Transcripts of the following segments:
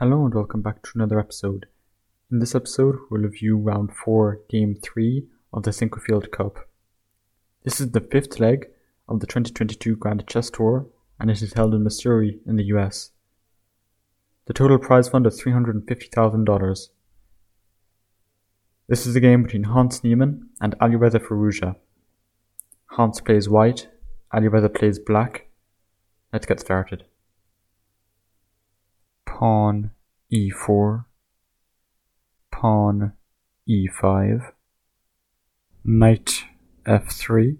Hello and welcome back to another episode. In this episode, we'll review round 4, game 3 of the Sinquefield Cup. This is the fifth leg of the 2022 Grand Chess Tour and it is held in Missouri in the US. The total prize fund is $350,000. This is a game between Hans Niemann and Alireza Firouzja. Hans plays white, Alireza plays black. Let's get started pawn e4, pawn e5, knight f3,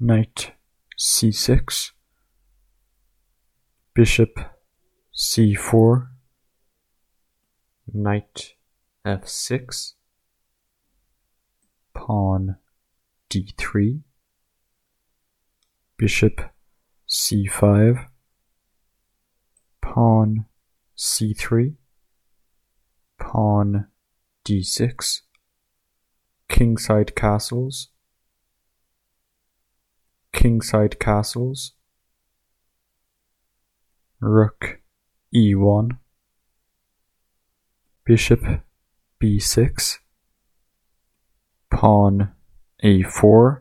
knight c6, bishop c4, knight f6, pawn d3, bishop c5, pawn c3, pawn d6, kingside castles, kingside castles, rook e1, bishop b6, pawn a4,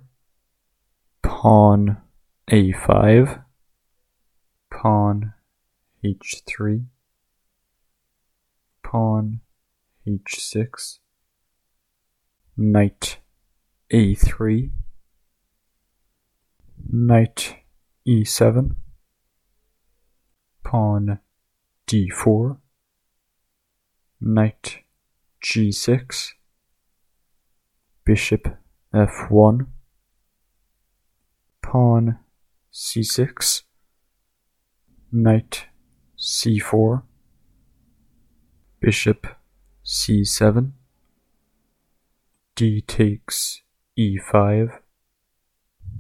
pawn a5, pawn h3, pawn h6, knight a3, knight e7, pawn d4, knight g6, bishop f1, pawn c6, knight c4, bishop c7, d takes e5,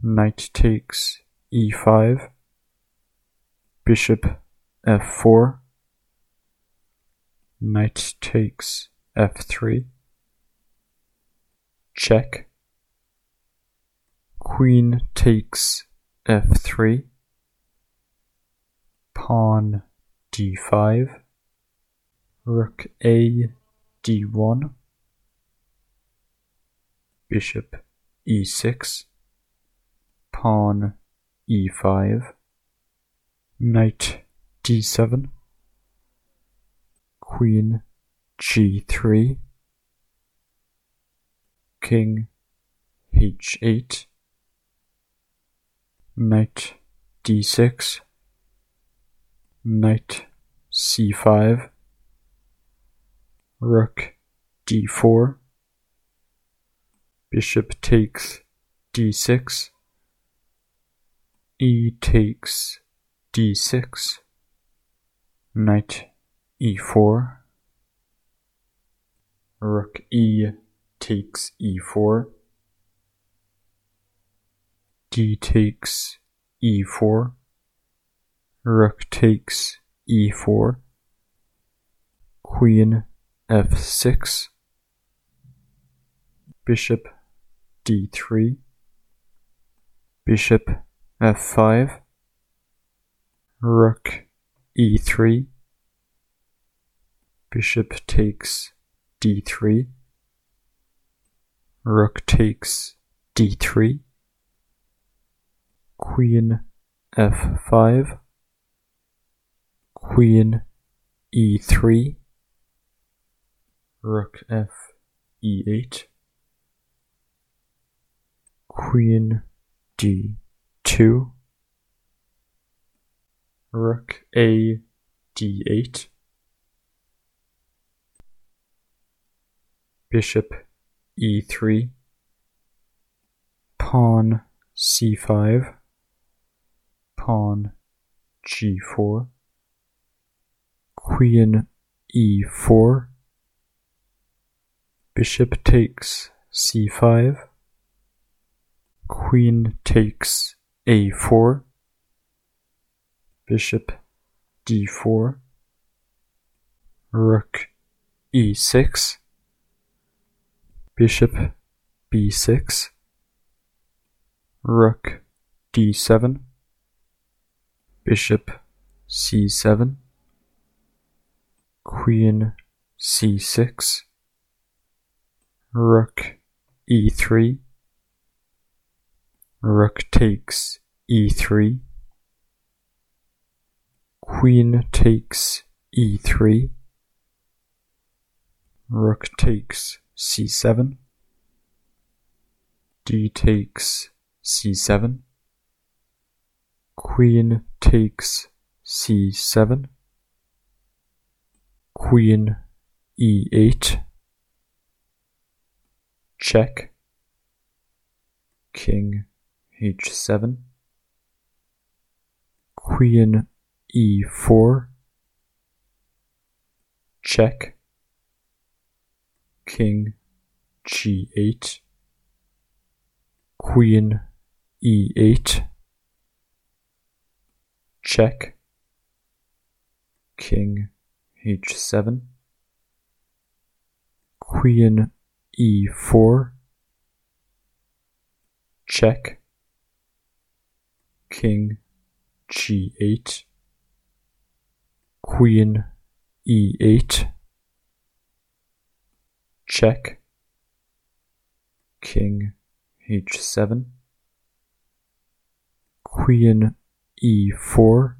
knight takes e5, bishop f4, knight takes f3, check, queen takes f3, pawn d5, rook a d1, bishop e6, pawn e5, knight d7, queen g3, king h8, knight d6, knight c5, rook d4, bishop takes d6, e takes d6, knight e4, rook e takes e4, d takes e4, rook takes e4, queen f6, bishop d3, bishop f5, rook e3, bishop takes d3, rook takes d3, queen f5, queen e3, rook f e8, queen d2, rook a d8, bishop e3, pawn c5, pawn g4, queen e4, bishop takes c5, queen takes a4, bishop d4, rook e6, bishop b6, rook d7, bishop c7, queen c6, rook e3, rook takes e3, queen takes e3, rook takes c7, d takes c7, queen takes c7, queen e8, check, king h7, queen e4, check, king g8, queen e8, check, king h7, queen e4, check, king g8, queen e8, check, king h7, queen e4,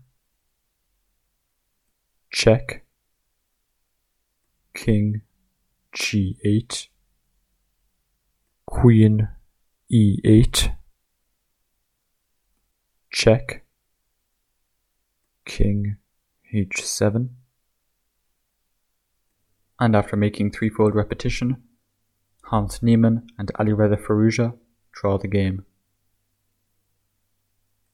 check, king g8, queen e8, check, king h7, and after making threefold repetition, Hans Niemann and Alireza Firouzja draw the game.